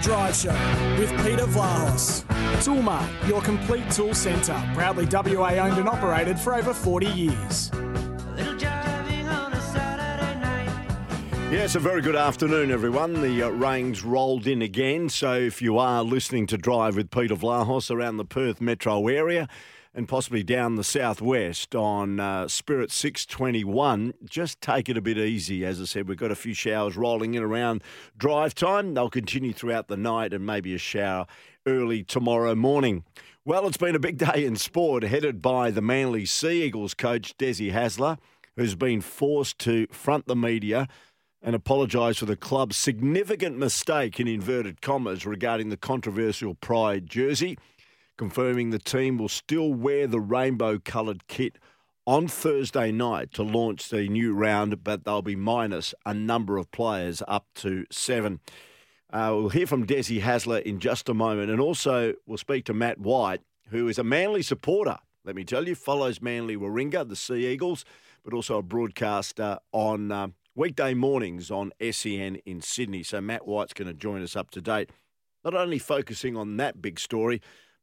The Drive Show with Peter Vlahos. Toolmart, your complete tool centre. Proudly WA owned and operated for over 40 years. Yes, a very good afternoon, everyone. The uh, rain's rolled in again, so if you are listening to Drive with Peter Vlahos around the Perth metro area and possibly down the southwest on uh, Spirit 621, just take it a bit easy. As I said, we've got a few showers rolling in around drive time. They'll continue throughout the night and maybe a shower early tomorrow morning. Well, it's been a big day in sport, headed by the Manly Sea Eagles coach Desi Hasler, who's been forced to front the media and apologise for the club's significant mistake in inverted commas regarding the controversial Pride jersey, confirming the team will still wear the rainbow coloured kit on Thursday night to launch the new round, but they'll be minus a number of players up to seven. Uh, we'll hear from Desi Hasler in just a moment, and also we'll speak to Matt White, who is a Manly supporter. Let me tell you, follows Manly Warringah, the Sea Eagles, but also a broadcaster on. Uh, weekday mornings on SEN in Sydney. So Matt White's going to join us up to date, not only focusing on that big story,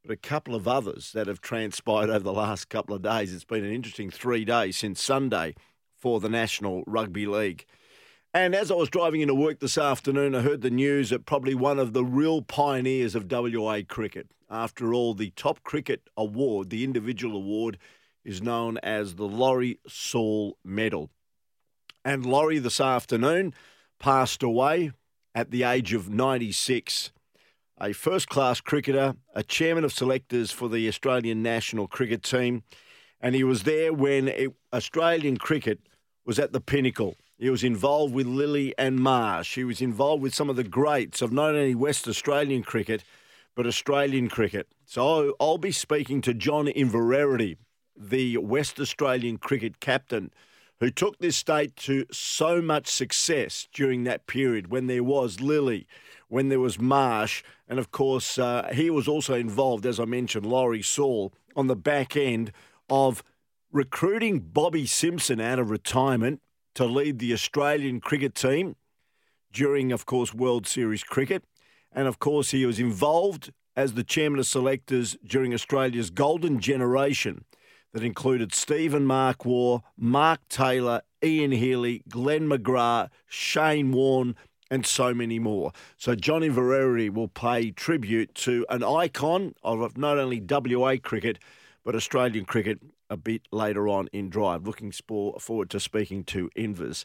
but a couple of others that have transpired over the last couple of days. It's been an interesting three days since Sunday for the National Rugby League. And as I was driving into work this afternoon, I heard the news that probably one of the real pioneers of WA cricket, after all, the top cricket award, the individual award, is known as the Laurie Sawle Medal. And Laurie this afternoon passed away at the age of 96. A first class cricketer, a chairman of selectors for the Australian national cricket team, and he was there when it, Australian cricket was at the pinnacle. He was involved with Lillee and Marsh. He was involved with some of the greats of not only West Australian cricket, but Australian cricket. So I'll be speaking to John Inverarity, the West Australian cricket captain, who took this state to so much success during that period when there was Lillee, when there was Marsh, and of course, uh, he was also involved, as I mentioned, Laurie Sawle, on the back end of recruiting Bobby Simpson out of retirement to lead the Australian cricket team during, of course, World Series cricket. And of course, he was involved as the chairman of selectors during Australia's golden generation that included Stephen Mark Waugh, Mark Taylor, Ian Healy, Glenn McGrath, Shane Warne, and so many more. So Johnny Inverarity will pay tribute to an icon of not only WA cricket, but Australian cricket a bit later on in Drive. Looking forward to speaking to Invers.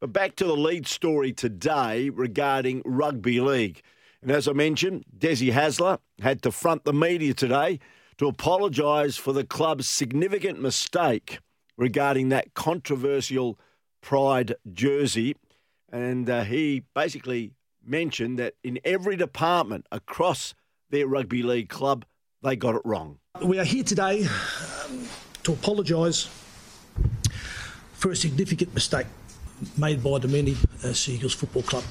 But back to the lead story today regarding rugby league. And as I mentioned, Desi Hasler had to front the media today to apologise for the club's significant mistake regarding that controversial Pride jersey. And uh, he basically mentioned that in every department across their rugby league club, they got it wrong. We are here today um, to apologise for a significant mistake made by the Manly uh, Sea Eagles Football Club.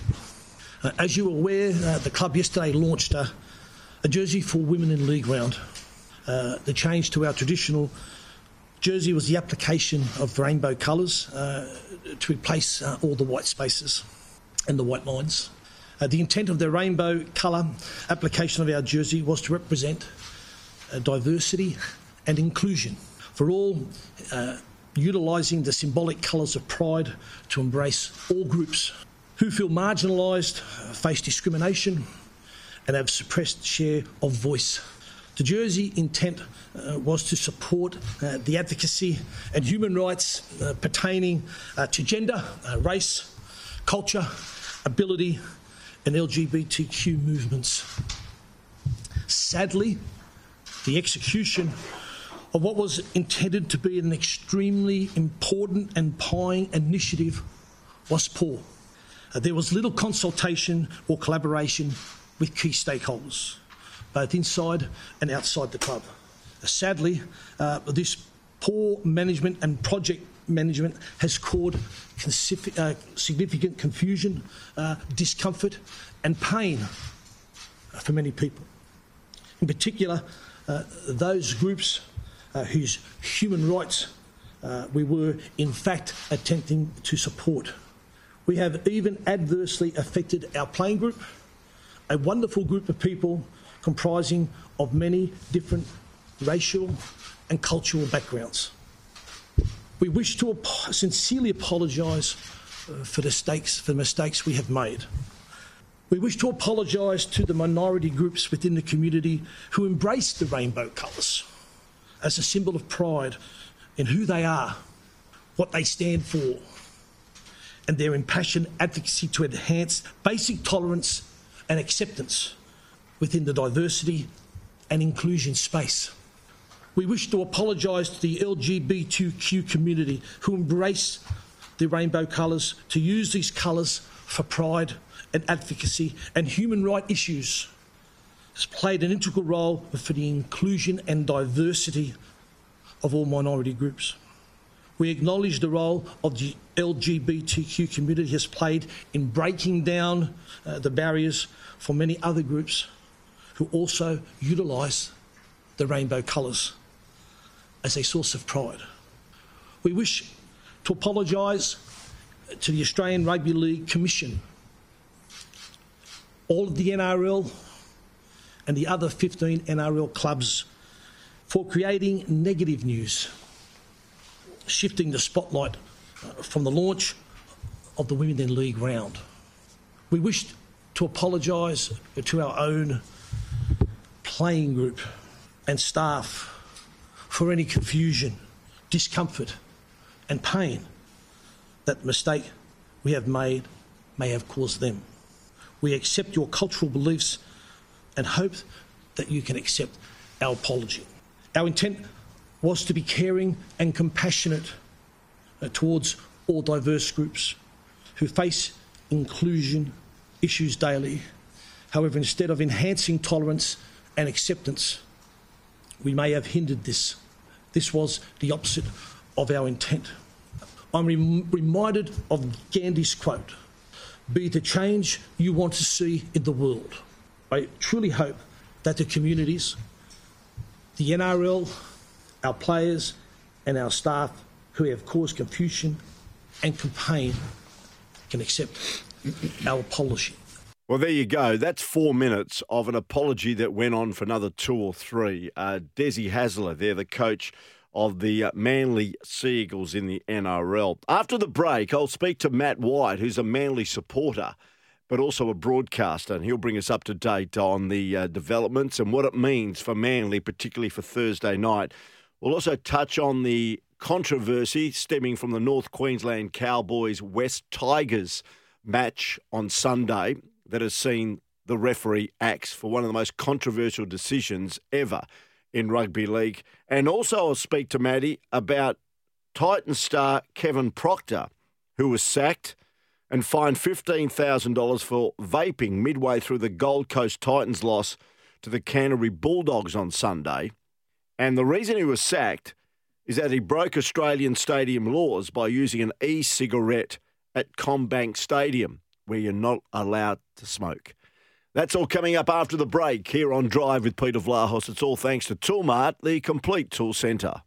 Uh, as you are aware, uh, the club yesterday launched a, a jersey for women in league round. Uh, the change to our traditional jersey was the application of rainbow colours uh, to replace uh, all the white spaces and the white lines. Uh, the intent of the rainbow colour application of our jersey was to represent uh, diversity and inclusion for all, utilising the symbolic colours of pride to embrace all groups who feel marginalised, face discrimination, and have suppressed share of voice the Jersey intent uh, was to support uh, the advocacy and human rights uh, pertaining uh, to gender, uh, race, culture, ability, and LGBTQ movements. Sadly, the execution of what was intended to be an extremely important and pioneering initiative was poor. Uh, there was little consultation or collaboration with key stakeholders, both inside and outside the club. Sadly, uh, this poor management and project management has caused uh, significant confusion, uh, discomfort, and pain for many people. In particular, uh, those groups uh, whose human rights uh, we were, in fact, attempting to support. We have even adversely affected our playing group, a wonderful group of people comprising of many different racial and cultural backgrounds. We wish to ap- sincerely apologise uh, for, the for the mistakes we have made. We wish to apologise to the minority groups within the community who embrace the rainbow colours as a symbol of pride in who they are, what they stand for, and their impassioned advocacy to enhance basic tolerance and acceptance within the diversity and inclusion space. We wish to apologise to the LGBTQ community who embrace the rainbow colours to use these colours for pride and advocacy and human rights issues. Has played an integral role for the inclusion and diversity of all minority groups. We acknowledge the role of the LGBTQ community has played in breaking down uh, the barriers for many other groups who also utilise the rainbow colours as a source of pride. We wish to apologise to the Australian Rugby League Commission, all of the NRL and the other 15 NRL clubs for creating negative news, shifting the spotlight uh, from the launch of the Women in League round. We wish to apologise to our own playing group and staff for any confusion, discomfort, and pain that the mistake we have made may have caused them. We accept your cultural beliefs and hope that you can accept our apology. Our intent was to be caring and compassionate uh, towards all diverse groups who face inclusion issues daily. However, instead of enhancing tolerance and acceptance, we may have hindered this. This was the opposite of our intent. I'm rem- reminded of Gandhi's quote Be the change you want to see in the world. I truly hope that the communities, the NRL, our players, and our staff who have caused confusion and pain can accept our apology. Well, there you go. That's four minutes of an apology that went on for another two or three. Uh, Desi Hasler, they're the coach of the uh, Manly Sea Eagles in the NRL. After the break, I'll speak to Matt White, who's a Manly supporter, but also a broadcaster, and he'll bring us up to date on the uh, developments and what it means for Manly, particularly for Thursday night. We'll also touch on the controversy stemming from the North Queensland Cowboys West Tigers match on Sunday that has seen the referee axe for one of the most controversial decisions ever in rugby league. And also, I'll speak to Matty about Titan star Kevin Proctor, who was sacked and fined $15,000 for vaping midway through the Gold Coast Titans loss to the Canterbury Bulldogs on Sunday. And the reason he was sacked is that he broke Australian stadium laws by using an e cigarette at CommBank Stadium where you're not allowed to smoke. That's all coming up after the break here on Drive with Peter Vlahos. It's all thanks to Toolmart, the complete tool centre.